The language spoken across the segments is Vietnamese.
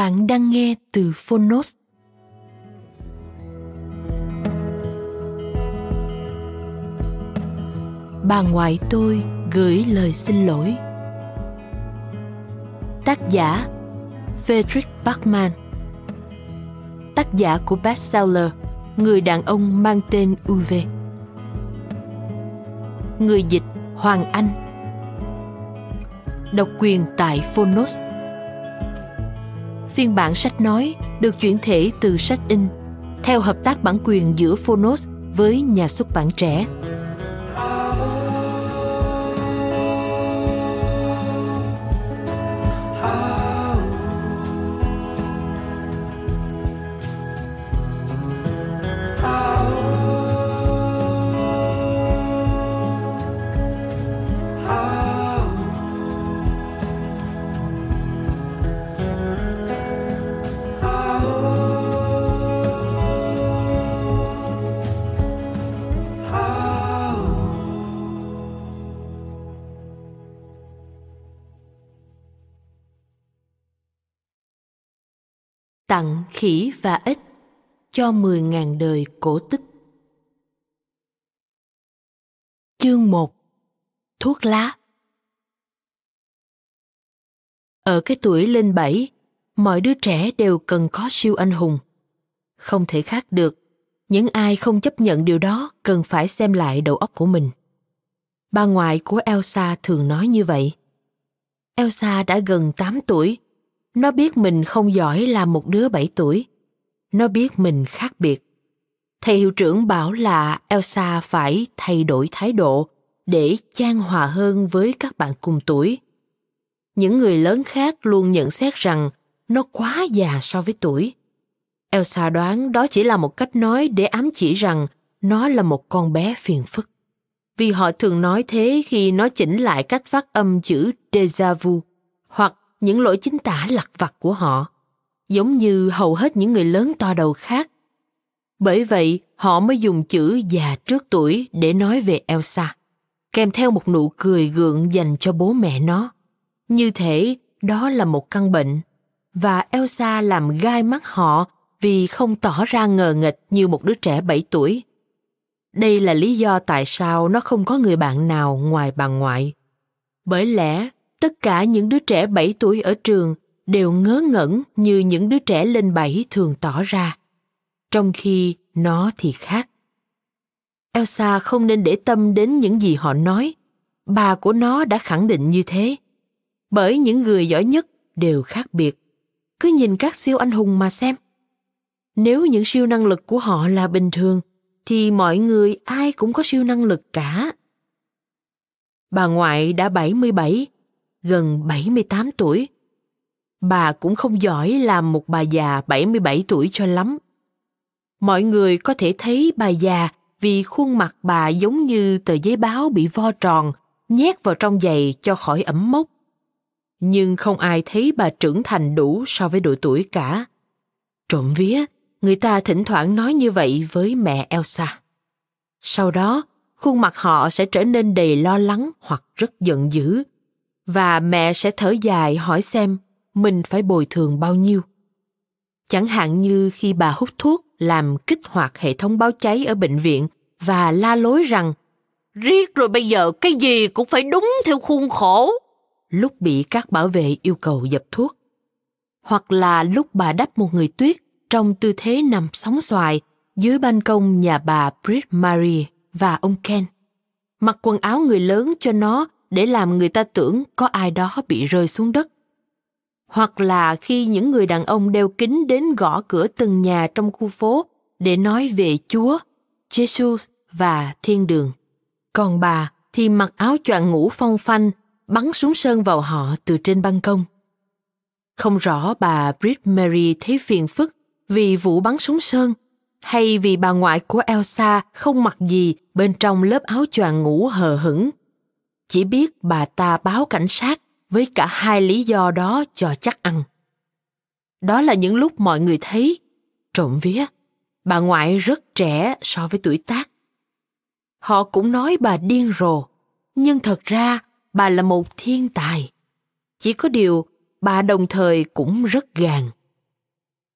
Bạn đang nghe từ Phonos. Bà ngoại tôi gửi lời xin lỗi. Tác giả Frederick Bachman Tác giả của bestseller Người đàn ông mang tên UV, Người dịch Hoàng Anh Độc quyền tại Phonos phiên bản sách nói được chuyển thể từ sách in, theo hợp tác bản quyền giữa Phonos với nhà xuất bản trẻ. Tặng khỉ và ít cho 10.000 đời cổ tích. Chương 1 Thuốc lá Ở cái tuổi lên bảy, mọi đứa trẻ đều cần có siêu anh hùng. Không thể khác được, những ai không chấp nhận điều đó cần phải xem lại đầu óc của mình. Bà ngoại của Elsa thường nói như vậy. Elsa đã gần 8 tuổi nó biết mình không giỏi là một đứa bảy tuổi. Nó biết mình khác biệt. Thầy hiệu trưởng bảo là Elsa phải thay đổi thái độ để chan hòa hơn với các bạn cùng tuổi. Những người lớn khác luôn nhận xét rằng nó quá già so với tuổi. Elsa đoán đó chỉ là một cách nói để ám chỉ rằng nó là một con bé phiền phức. Vì họ thường nói thế khi nó chỉnh lại cách phát âm chữ déjà vu hoặc những lỗi chính tả lặt vặt của họ, giống như hầu hết những người lớn to đầu khác bởi vậy, họ mới dùng chữ già trước tuổi để nói về elsa, kèm theo một nụ cười gượng dành cho bố mẹ nó như thể đó là một căn bệnh, và elsa làm gai mắt họ vì không tỏ ra ngờ nghịch như một đứa trẻ 7 tuổi. Đây là lý do tại sao nó không có người bạn nào ngoài bà ngoại. Bởi lẽ tất cả những đứa trẻ 7 tuổi ở trường đều ngớ ngẩn như những đứa trẻ lên 7 thường tỏ ra. Trong khi nó thì khác. Elsa không nên để tâm đến những gì họ nói. Bà của nó đã khẳng định như thế. Bởi những người giỏi nhất đều khác biệt. Cứ nhìn các siêu anh hùng mà xem. Nếu những siêu năng lực của họ là bình thường, thì mọi người ai cũng có siêu năng lực cả. Bà ngoại đã 77 gần 78 tuổi. Bà cũng không giỏi làm một bà già 77 tuổi cho lắm. Mọi người có thể thấy bà già vì khuôn mặt bà giống như tờ giấy báo bị vo tròn, nhét vào trong giày cho khỏi ẩm mốc. Nhưng không ai thấy bà trưởng thành đủ so với độ tuổi cả. Trộm vía, người ta thỉnh thoảng nói như vậy với mẹ Elsa. Sau đó, khuôn mặt họ sẽ trở nên đầy lo lắng hoặc rất giận dữ và mẹ sẽ thở dài hỏi xem mình phải bồi thường bao nhiêu. Chẳng hạn như khi bà hút thuốc làm kích hoạt hệ thống báo cháy ở bệnh viện và la lối rằng, riết rồi bây giờ cái gì cũng phải đúng theo khuôn khổ. Lúc bị các bảo vệ yêu cầu dập thuốc. Hoặc là lúc bà đắp một người tuyết trong tư thế nằm sóng xoài dưới ban công nhà bà Brit Marie và ông Ken. Mặc quần áo người lớn cho nó để làm người ta tưởng có ai đó bị rơi xuống đất. Hoặc là khi những người đàn ông đeo kính đến gõ cửa từng nhà trong khu phố để nói về Chúa, Jesus và thiên đường. Còn bà thì mặc áo choàng ngủ phong phanh, bắn súng sơn vào họ từ trên ban công. Không rõ bà Brit Mary thấy phiền phức vì vụ bắn súng sơn hay vì bà ngoại của Elsa không mặc gì bên trong lớp áo choàng ngủ hờ hững. Chỉ biết bà ta báo cảnh sát với cả hai lý do đó cho chắc ăn. Đó là những lúc mọi người thấy, trộm vía, bà ngoại rất trẻ so với tuổi tác. Họ cũng nói bà điên rồ, nhưng thật ra bà là một thiên tài. Chỉ có điều bà đồng thời cũng rất gàn.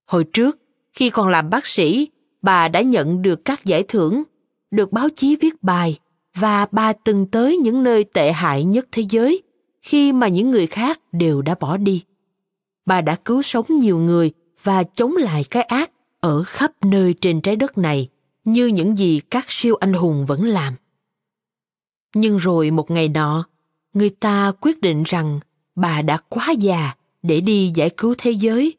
Hồi trước, khi còn làm bác sĩ, bà đã nhận được các giải thưởng, được báo chí viết bài và bà từng tới những nơi tệ hại nhất thế giới khi mà những người khác đều đã bỏ đi. Bà đã cứu sống nhiều người và chống lại cái ác ở khắp nơi trên trái đất này như những gì các siêu anh hùng vẫn làm. Nhưng rồi một ngày nọ, người ta quyết định rằng bà đã quá già để đi giải cứu thế giới.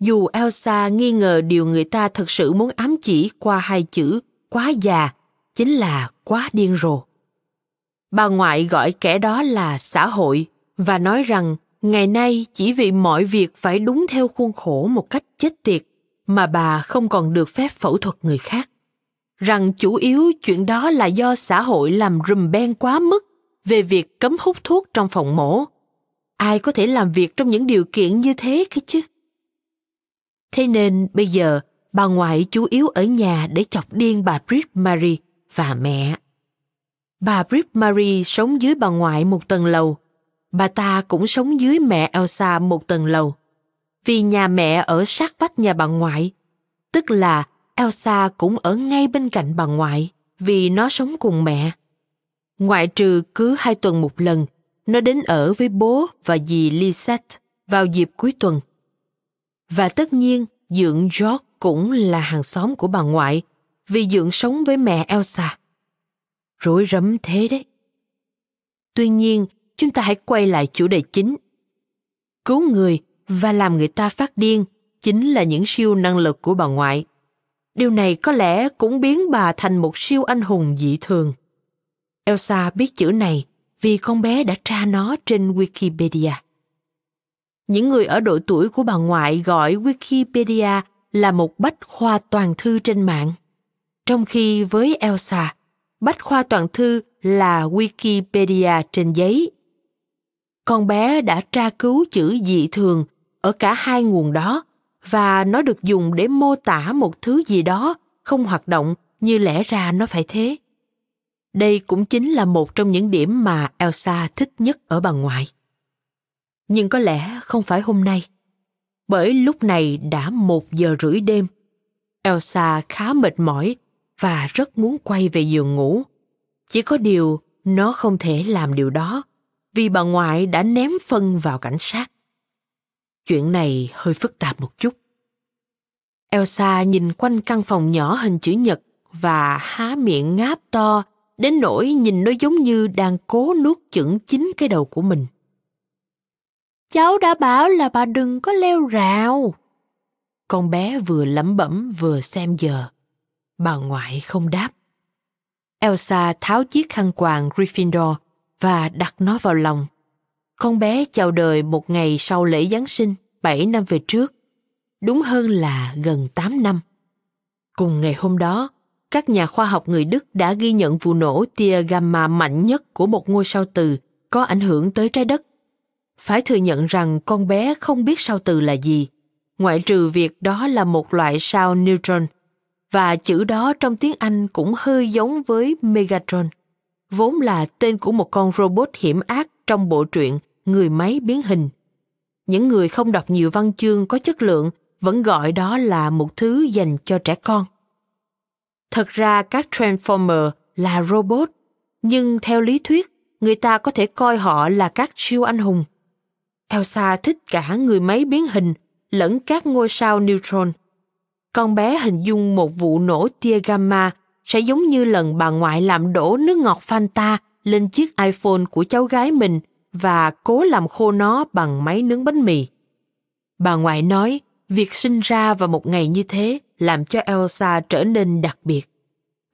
Dù Elsa nghi ngờ điều người ta thật sự muốn ám chỉ qua hai chữ quá già chính là quá điên rồ. Bà ngoại gọi kẻ đó là xã hội và nói rằng ngày nay chỉ vì mọi việc phải đúng theo khuôn khổ một cách chết tiệt mà bà không còn được phép phẫu thuật người khác. Rằng chủ yếu chuyện đó là do xã hội làm rùm beng quá mức về việc cấm hút thuốc trong phòng mổ. Ai có thể làm việc trong những điều kiện như thế cơ chứ? Thế nên bây giờ bà ngoại chủ yếu ở nhà để chọc điên bà Brit Marie và mẹ. Bà Brit Marie sống dưới bà ngoại một tầng lầu. Bà ta cũng sống dưới mẹ Elsa một tầng lầu. Vì nhà mẹ ở sát vách nhà bà ngoại, tức là Elsa cũng ở ngay bên cạnh bà ngoại vì nó sống cùng mẹ. Ngoại trừ cứ hai tuần một lần, nó đến ở với bố và dì Lisette vào dịp cuối tuần. Và tất nhiên, Dượng George cũng là hàng xóm của bà ngoại vì dưỡng sống với mẹ Elsa. Rối rắm thế đấy. Tuy nhiên, chúng ta hãy quay lại chủ đề chính. Cứu người và làm người ta phát điên chính là những siêu năng lực của bà ngoại điều này có lẽ cũng biến bà thành một siêu anh hùng dị thường elsa biết chữ này vì con bé đã tra nó trên wikipedia những người ở độ tuổi của bà ngoại gọi wikipedia là một bách khoa toàn thư trên mạng trong khi với elsa, bách khoa toàn thư là wikipedia trên giấy. Con bé đã tra cứu chữ dị thường ở cả hai nguồn đó và nó được dùng để mô tả một thứ gì đó không hoạt động như lẽ ra nó phải thế. Đây cũng chính là một trong những điểm mà elsa thích nhất ở bà ngoại. Nhưng có lẽ không phải hôm nay, bởi lúc này đã một giờ rưỡi đêm. Elsa khá mệt mỏi và rất muốn quay về giường ngủ. Chỉ có điều nó không thể làm điều đó vì bà ngoại đã ném phân vào cảnh sát. Chuyện này hơi phức tạp một chút. Elsa nhìn quanh căn phòng nhỏ hình chữ nhật và há miệng ngáp to đến nỗi nhìn nó giống như đang cố nuốt chửng chính cái đầu của mình. Cháu đã bảo là bà đừng có leo rào. Con bé vừa lẩm bẩm vừa xem giờ bà ngoại không đáp elsa tháo chiếc khăn quàng gryffindor và đặt nó vào lòng con bé chào đời một ngày sau lễ Giáng sinh, 7 năm về trước. Đúng hơn là gần 8 năm. Cùng ngày hôm đó, các nhà khoa học người Đức đã ghi nhận vụ nổ tia gamma mạnh nhất của một ngôi sao từ có ảnh hưởng tới trái đất. Phải thừa nhận rằng con bé không biết sao từ là gì, ngoại trừ việc đó là một loại sao neutron, và chữ đó trong tiếng Anh cũng hơi giống với Megatron, vốn là tên của một con robot hiểm ác trong bộ truyện người máy biến hình. Những người không đọc nhiều văn chương có chất lượng vẫn gọi đó là một thứ dành cho trẻ con. Thật ra các Transformer là robot, nhưng theo lý thuyết, người ta có thể coi họ là các siêu anh hùng. Elsa thích cả người máy biến hình lẫn các ngôi sao neutron. Con bé hình dung một vụ nổ tia gamma sẽ giống như lần bà ngoại làm đổ nước ngọt Fanta lên chiếc iPhone của cháu gái mình và cố làm khô nó bằng máy nướng bánh mì. Bà ngoại nói, việc sinh ra vào một ngày như thế làm cho Elsa trở nên đặc biệt.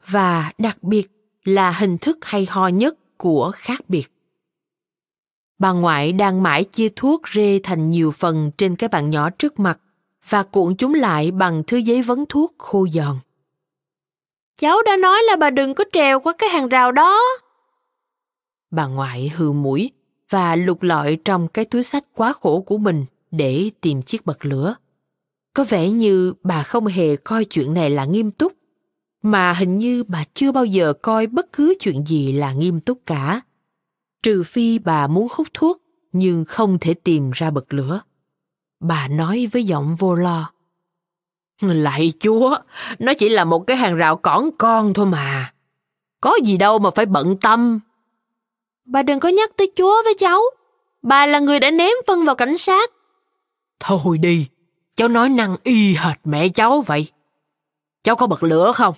Và đặc biệt là hình thức hay ho nhất của khác biệt. Bà ngoại đang mãi chia thuốc rê thành nhiều phần trên cái bàn nhỏ trước mặt và cuộn chúng lại bằng thứ giấy vấn thuốc khô giòn. Cháu đã nói là bà đừng có trèo qua cái hàng rào đó. Bà ngoại hừ mũi và lục lọi trong cái túi sách quá khổ của mình để tìm chiếc bật lửa. Có vẻ như bà không hề coi chuyện này là nghiêm túc, mà hình như bà chưa bao giờ coi bất cứ chuyện gì là nghiêm túc cả. Trừ phi bà muốn hút thuốc nhưng không thể tìm ra bật lửa. Bà nói với giọng vô lo. Lạy chúa, nó chỉ là một cái hàng rào cỏn con thôi mà. Có gì đâu mà phải bận tâm. Bà đừng có nhắc tới chúa với cháu. Bà là người đã ném phân vào cảnh sát. Thôi đi, cháu nói năng y hệt mẹ cháu vậy. Cháu có bật lửa không?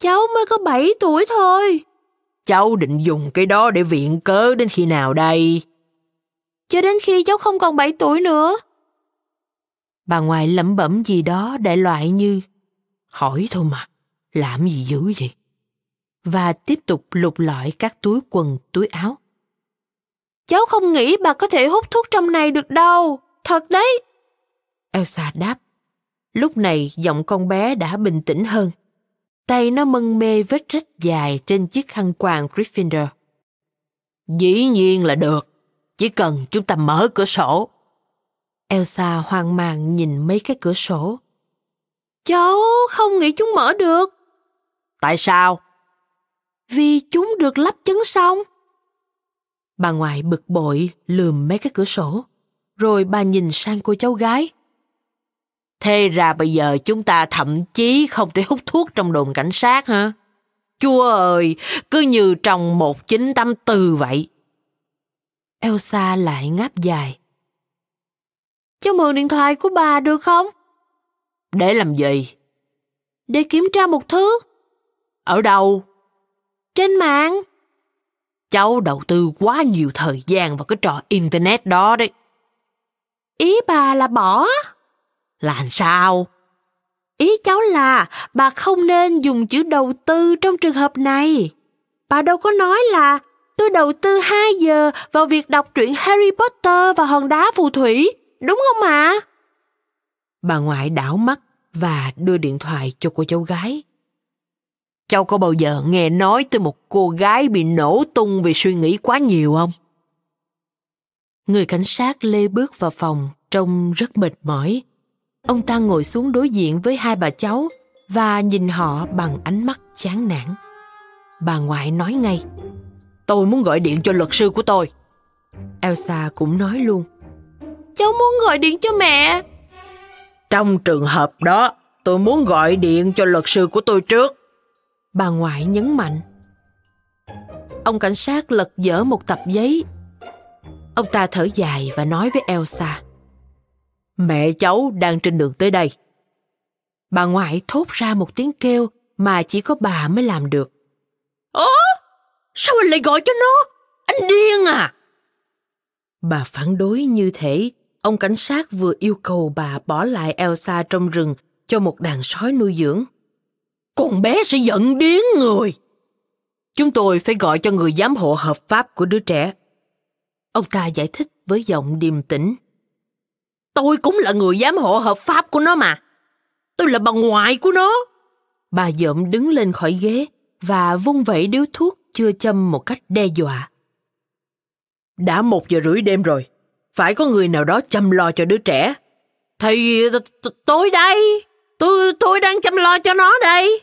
Cháu mới có 7 tuổi thôi. Cháu định dùng cái đó để viện cớ đến khi nào đây? Cho đến khi cháu không còn 7 tuổi nữa. Bà ngoại lẩm bẩm gì đó đại loại như Hỏi thôi mà, làm gì dữ vậy? Và tiếp tục lục lọi các túi quần, túi áo. Cháu không nghĩ bà có thể hút thuốc trong này được đâu, thật đấy. Elsa đáp. Lúc này giọng con bé đã bình tĩnh hơn. Tay nó mân mê vết rách dài trên chiếc khăn quàng Gryffindor. Dĩ nhiên là được, chỉ cần chúng ta mở cửa sổ Elsa hoang mang nhìn mấy cái cửa sổ. Cháu không nghĩ chúng mở được. Tại sao? Vì chúng được lắp chấn xong. Bà ngoại bực bội lườm mấy cái cửa sổ, rồi bà nhìn sang cô cháu gái. Thế ra bây giờ chúng ta thậm chí không thể hút thuốc trong đồn cảnh sát hả? Chúa ơi, cứ như trong 1984 vậy. Elsa lại ngáp dài. Cháu mượn điện thoại của bà được không? Để làm gì? Để kiểm tra một thứ. Ở đâu? Trên mạng. Cháu đầu tư quá nhiều thời gian vào cái trò internet đó đấy. Ý bà là bỏ. Là sao? Ý cháu là bà không nên dùng chữ đầu tư trong trường hợp này. Bà đâu có nói là tôi đầu tư 2 giờ vào việc đọc truyện Harry Potter và hòn đá phù thủy, đúng không ạ? Bà ngoại đảo mắt và đưa điện thoại cho cô cháu gái. Cháu có bao giờ nghe nói tới một cô gái bị nổ tung vì suy nghĩ quá nhiều không? Người cảnh sát lê bước vào phòng trông rất mệt mỏi. Ông ta ngồi xuống đối diện với hai bà cháu và nhìn họ bằng ánh mắt chán nản. Bà ngoại nói ngay. Tôi muốn gọi điện cho luật sư của tôi. Elsa cũng nói luôn cháu muốn gọi điện cho mẹ. Trong trường hợp đó, tôi muốn gọi điện cho luật sư của tôi trước. Bà ngoại nhấn mạnh. Ông cảnh sát lật dở một tập giấy. Ông ta thở dài và nói với Elsa. Mẹ cháu đang trên đường tới đây. Bà ngoại thốt ra một tiếng kêu mà chỉ có bà mới làm được. Ồ, sao anh lại gọi cho nó? Anh điên à? Bà phản đối như thể ông cảnh sát vừa yêu cầu bà bỏ lại Elsa trong rừng cho một đàn sói nuôi dưỡng. Con bé sẽ giận điên người. Chúng tôi phải gọi cho người giám hộ hợp pháp của đứa trẻ. Ông ta giải thích với giọng điềm tĩnh. Tôi cũng là người giám hộ hợp pháp của nó mà. Tôi là bà ngoại của nó. Bà dợm đứng lên khỏi ghế và vung vẩy điếu thuốc chưa châm một cách đe dọa. Đã một giờ rưỡi đêm rồi phải có người nào đó chăm lo cho đứa trẻ. Thì tôi đây, tôi tôi đang chăm lo cho nó đây.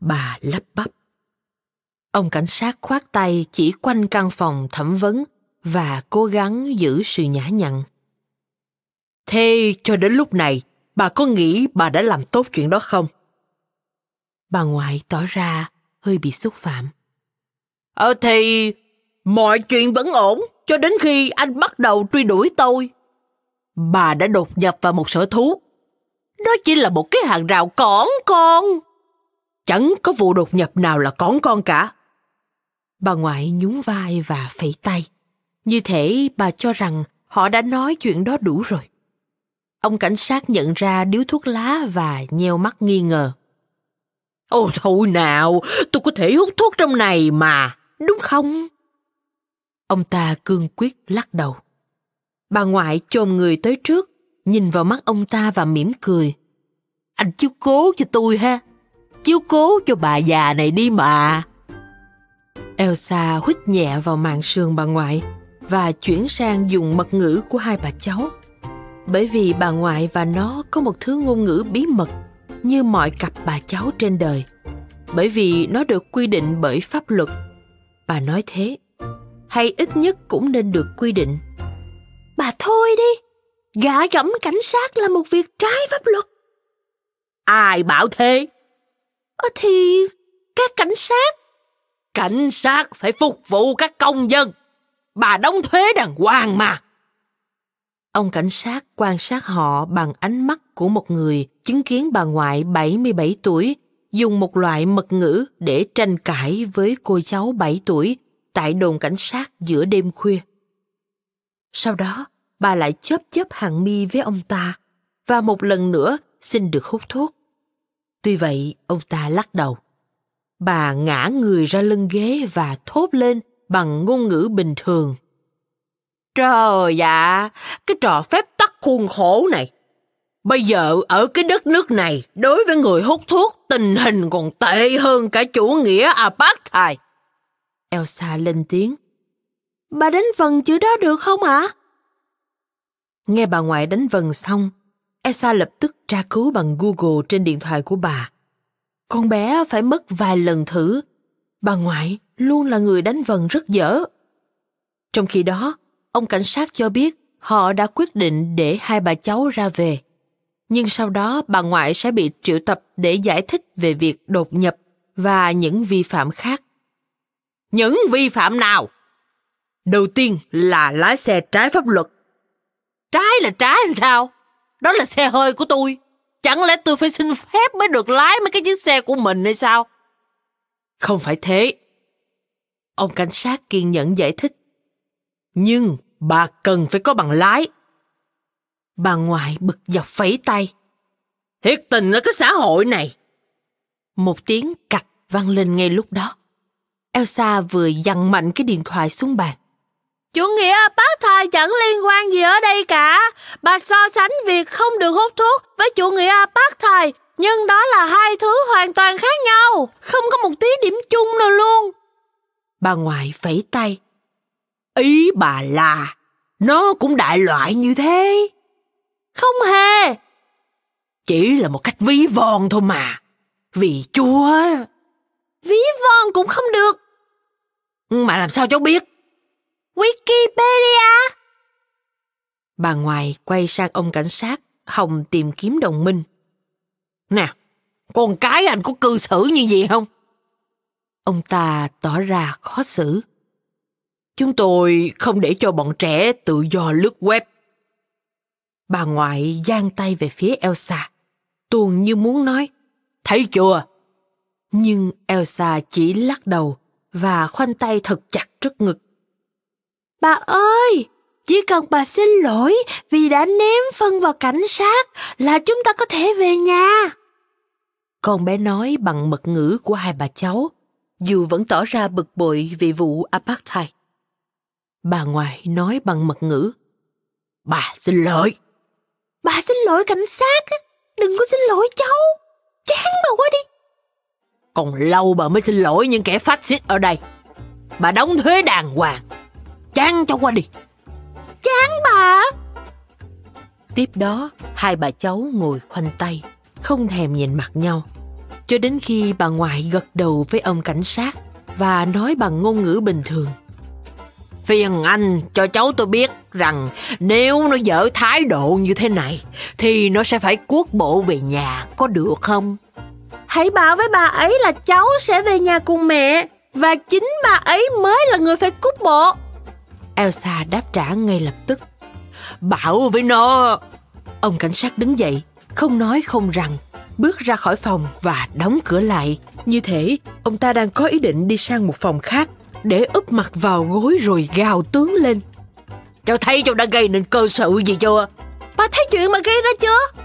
Bà lắp bắp. Ông cảnh sát khoát tay chỉ quanh căn phòng thẩm vấn và cố gắng giữ sự nhã nhặn. Thế cho đến lúc này, bà có nghĩ bà đã làm tốt chuyện đó không? Bà ngoại tỏ ra hơi bị xúc phạm. Ờ thì mọi chuyện vẫn ổn cho đến khi anh bắt đầu truy đuổi tôi. Bà đã đột nhập vào một sở thú. Đó chỉ là một cái hàng rào cỏn con. Chẳng có vụ đột nhập nào là cỏn con cả. Bà ngoại nhún vai và phẩy tay. Như thể bà cho rằng họ đã nói chuyện đó đủ rồi. Ông cảnh sát nhận ra điếu thuốc lá và nheo mắt nghi ngờ. Ồ thôi nào, tôi có thể hút thuốc trong này mà, đúng không? Ông ta cương quyết lắc đầu. Bà ngoại chồm người tới trước, nhìn vào mắt ông ta và mỉm cười. Anh chiếu cố cho tôi ha, chiếu cố cho bà già này đi mà. Elsa hít nhẹ vào màn sườn bà ngoại và chuyển sang dùng mật ngữ của hai bà cháu. Bởi vì bà ngoại và nó có một thứ ngôn ngữ bí mật như mọi cặp bà cháu trên đời. Bởi vì nó được quy định bởi pháp luật. Bà nói thế. Hay ít nhất cũng nên được quy định. Bà thôi đi. Gã gẫm cảnh sát là một việc trái pháp luật. Ai bảo thế? Ờ thì các cảnh sát. Cảnh sát phải phục vụ các công dân. Bà đóng thuế đàng hoàng mà. Ông cảnh sát quan sát họ bằng ánh mắt của một người chứng kiến bà ngoại 77 tuổi dùng một loại mật ngữ để tranh cãi với cô cháu 7 tuổi tại đồn cảnh sát giữa đêm khuya. Sau đó, bà lại chớp chớp hàng mi với ông ta và một lần nữa xin được hút thuốc. Tuy vậy, ông ta lắc đầu. Bà ngã người ra lưng ghế và thốt lên bằng ngôn ngữ bình thường. Trời ạ, cái trò phép tắc khuôn khổ này. Bây giờ ở cái đất nước này, đối với người hút thuốc, tình hình còn tệ hơn cả chủ nghĩa apartheid. Elsa lên tiếng. Bà đánh vần chữ đó được không ạ? À? Nghe bà ngoại đánh vần xong, Elsa lập tức tra cứu bằng Google trên điện thoại của bà. Con bé phải mất vài lần thử. Bà ngoại luôn là người đánh vần rất dở. Trong khi đó, ông cảnh sát cho biết họ đã quyết định để hai bà cháu ra về. Nhưng sau đó bà ngoại sẽ bị triệu tập để giải thích về việc đột nhập và những vi phạm khác. Những vi phạm nào? Đầu tiên là lái xe trái pháp luật. Trái là trái làm sao? Đó là xe hơi của tôi. Chẳng lẽ tôi phải xin phép mới được lái mấy cái chiếc xe của mình hay sao? Không phải thế. Ông cảnh sát kiên nhẫn giải thích. Nhưng bà cần phải có bằng lái. Bà ngoại bực dọc phẩy tay. Thiệt tình ở cái xã hội này. Một tiếng cạch vang lên ngay lúc đó. Elsa vừa dằn mạnh cái điện thoại xuống bàn. Chủ nghĩa apartheid chẳng liên quan gì ở đây cả. Bà so sánh việc không được hút thuốc với chủ nghĩa apartheid, nhưng đó là hai thứ hoàn toàn khác nhau. Không có một tí điểm chung nào luôn. Bà ngoại phẩy tay. Ý bà là nó cũng đại loại như thế. Không hề. Chỉ là một cách ví von thôi mà. Vì chúa... Ví von cũng không được. Mà làm sao cháu biết? Wikipedia. Bà ngoại quay sang ông cảnh sát, Hồng tìm kiếm đồng minh. Nè, con cái anh có cư xử như vậy không? Ông ta tỏ ra khó xử. Chúng tôi không để cho bọn trẻ tự do lướt web. Bà ngoại giang tay về phía Elsa, tuồn như muốn nói, thấy chưa? Nhưng Elsa chỉ lắc đầu và khoanh tay thật chặt trước ngực. Bà ơi, chỉ cần bà xin lỗi vì đã ném phân vào cảnh sát là chúng ta có thể về nhà. Con bé nói bằng mật ngữ của hai bà cháu, dù vẫn tỏ ra bực bội vì vụ apartheid. Bà ngoại nói bằng mật ngữ. Bà xin lỗi. Bà xin lỗi cảnh sát, đừng có xin lỗi cháu. Chán bà quá đi. Còn lâu bà mới xin lỗi những kẻ phát xít ở đây. Bà đóng thuế đàng hoàng. Chán cho qua đi. Chán bà. Tiếp đó, hai bà cháu ngồi khoanh tay, không thèm nhìn mặt nhau. Cho đến khi bà ngoại gật đầu với ông cảnh sát và nói bằng ngôn ngữ bình thường phiền anh cho cháu tôi biết rằng nếu nó dở thái độ như thế này thì nó sẽ phải cuốc bộ về nhà có được không? Hãy bảo với bà ấy là cháu sẽ về nhà cùng mẹ Và chính bà ấy mới là người phải cút bộ. Elsa đáp trả ngay lập tức. Bảo với nó. Ông cảnh sát đứng dậy, không nói không rằng, bước ra khỏi phòng và đóng cửa lại. Như thế, ông ta đang có ý định đi sang một phòng khác để úp mặt vào gối rồi gào tướng lên. Cháu thấy cháu đã gây nên cơ sự gì chưa? Bà thấy chuyện mà gây ra chưa?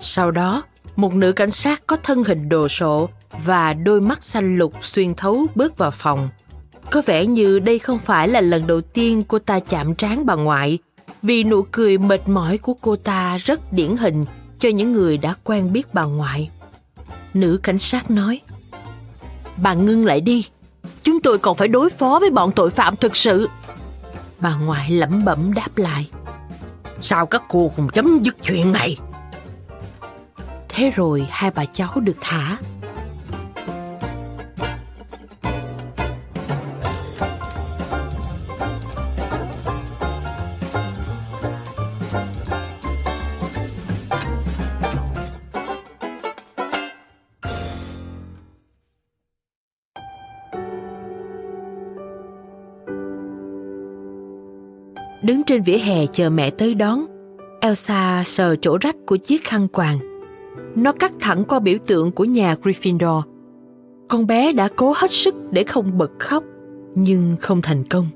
Sau đó, một nữ cảnh sát có thân hình đồ sộ và đôi mắt xanh lục xuyên thấu bước vào phòng. Có vẻ như đây không phải là lần đầu tiên cô ta chạm trán bà ngoại, vì nụ cười mệt mỏi của cô ta rất điển hình cho những người đã quen biết bà ngoại. Nữ cảnh sát nói, Bà ngưng lại đi, chúng tôi còn phải đối phó với bọn tội phạm thực sự. Bà ngoại lẩm bẩm đáp lại, Sao các cô không chấm dứt chuyện này? Thế rồi hai bà cháu được thả Đứng trên vỉa hè chờ mẹ tới đón, Elsa sờ chỗ rách của chiếc khăn quàng. Nó cắt thẳng qua biểu tượng của nhà Gryffindor. Con bé đã cố hết sức để không bật khóc, nhưng không thành công.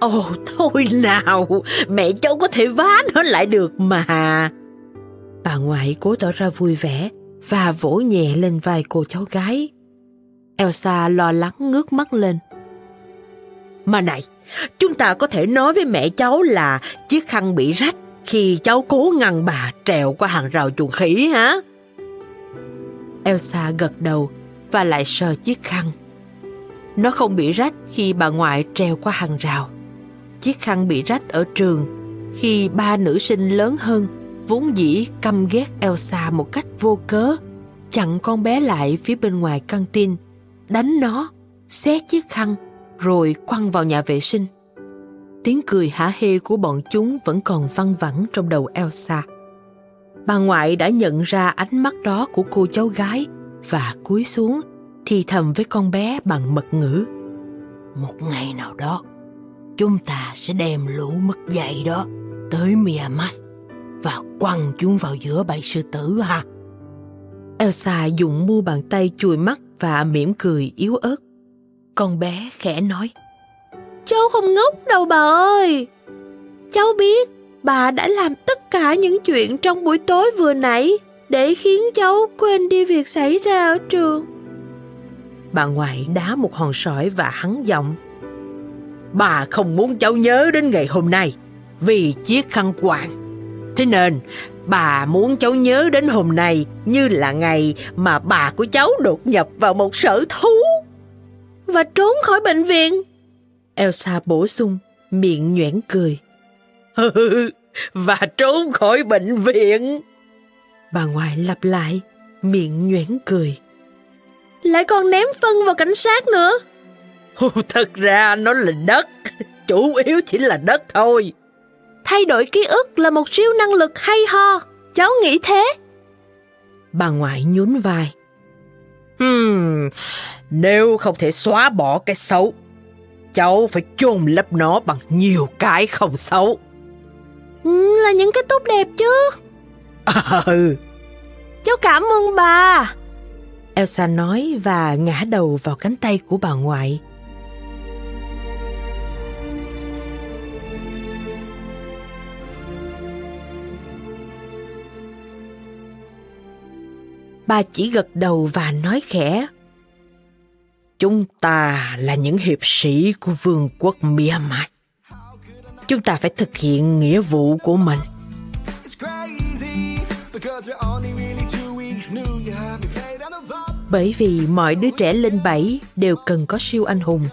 Ồ, thôi nào, mẹ cháu có thể vá nó lại được mà. Bà ngoại cố tỏ ra vui vẻ và vỗ nhẹ lên vai cô cháu gái. Elsa lo lắng ngước mắt lên. Mà này, chúng ta có thể nói với mẹ cháu là chiếc khăn bị rách khi cháu cố ngăn bà trèo qua hàng rào chuồng khỉ hả? Elsa gật đầu và lại sờ chiếc khăn. Nó không bị rách khi bà ngoại trèo qua hàng rào. Chiếc khăn bị rách ở trường khi ba nữ sinh lớn hơn vốn dĩ căm ghét Elsa một cách vô cớ, chặn con bé lại phía bên ngoài căng tin, đánh nó, xé chiếc khăn rồi quăng vào nhà vệ sinh. Tiếng cười hả hê của bọn chúng vẫn còn văng vẳng trong đầu Elsa. Bà ngoại đã nhận ra ánh mắt đó của cô cháu gái và cúi xuống thì thầm với con bé bằng mật ngữ. Một ngày nào đó, chúng ta sẽ đem lũ mất dạy đó tới Miamas và quăng chúng vào giữa bầy sư tử ha. Elsa dùng mu bàn tay chùi mắt và mỉm cười yếu ớt. Con bé khẽ nói Cháu không ngốc đâu bà ơi Cháu biết bà đã làm tất cả những chuyện trong buổi tối vừa nãy để khiến cháu quên đi việc xảy ra ở trường. Bà ngoại đá một hòn sỏi và hắn giọng. Bà không muốn cháu nhớ đến ngày hôm nay vì chiếc khăn quàng. Thế nên bà muốn cháu nhớ đến hôm nay như là ngày mà bà của cháu đột nhập vào một sở thú và trốn khỏi bệnh viện. Elsa bổ sung, miệng nhoẻn cười. và trốn khỏi bệnh viện. Bà ngoại lặp lại, miệng nhoẻn cười. Lại còn ném phân vào cảnh sát nữa. Thật ra nó là đất, chủ yếu chỉ là đất thôi. Thay đổi ký ức là một siêu năng lực hay ho, cháu nghĩ thế. Bà ngoại nhún vai. Hmm, nếu không thể xóa bỏ cái xấu, cháu phải chôn lấp nó bằng nhiều cái không xấu. Ừ, là những cái tốt đẹp chứ. Ừ. Cháu cảm ơn bà. Elsa nói và ngã đầu vào cánh tay của bà ngoại. Bà chỉ gật đầu và nói khẽ. Chúng ta là những hiệp sĩ của vương quốc Myanmar. Chúng ta phải thực hiện nghĩa vụ của mình. Bởi vì mọi đứa trẻ lên bảy đều cần có siêu anh hùng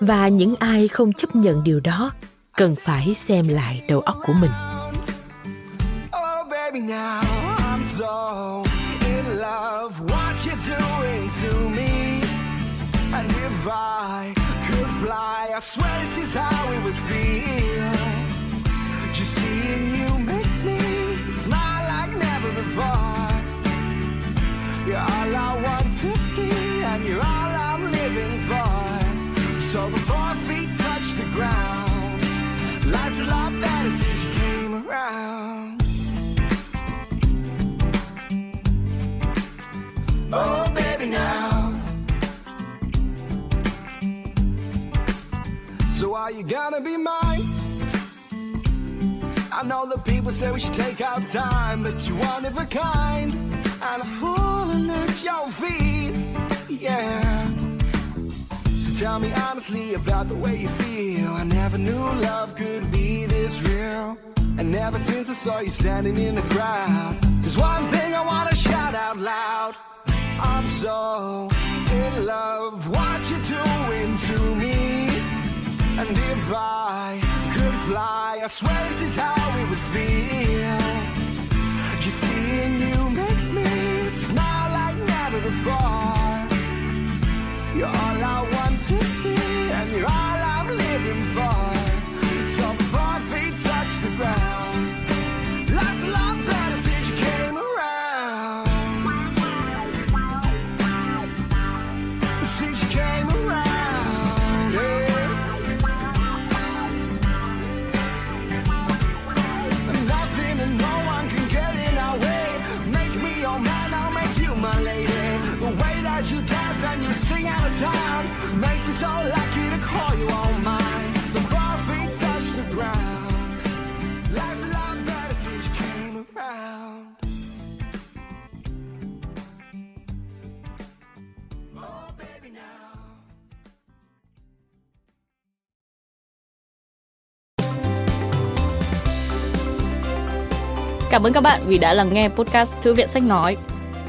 và những ai không chấp nhận điều đó cần phải xem lại đầu óc của mình. I swear this is how it would feel. Are you gonna be mine? I know that people say we should take our time, but you're one of a kind, and I'm falling at your feet, yeah. So tell me honestly about the way you feel. I never knew love could be this real, and ever since I saw you standing in the crowd, there's one thing I wanna shout out loud. I'm so in love, what you're doing to me. And if I could fly, I swear this is how it would feel. Just seeing you makes me smile like never before. You're all I want to see, and you're all I'm living for. Cảm ơn các bạn vì đã lắng nghe podcast Thư viện Sách Nói.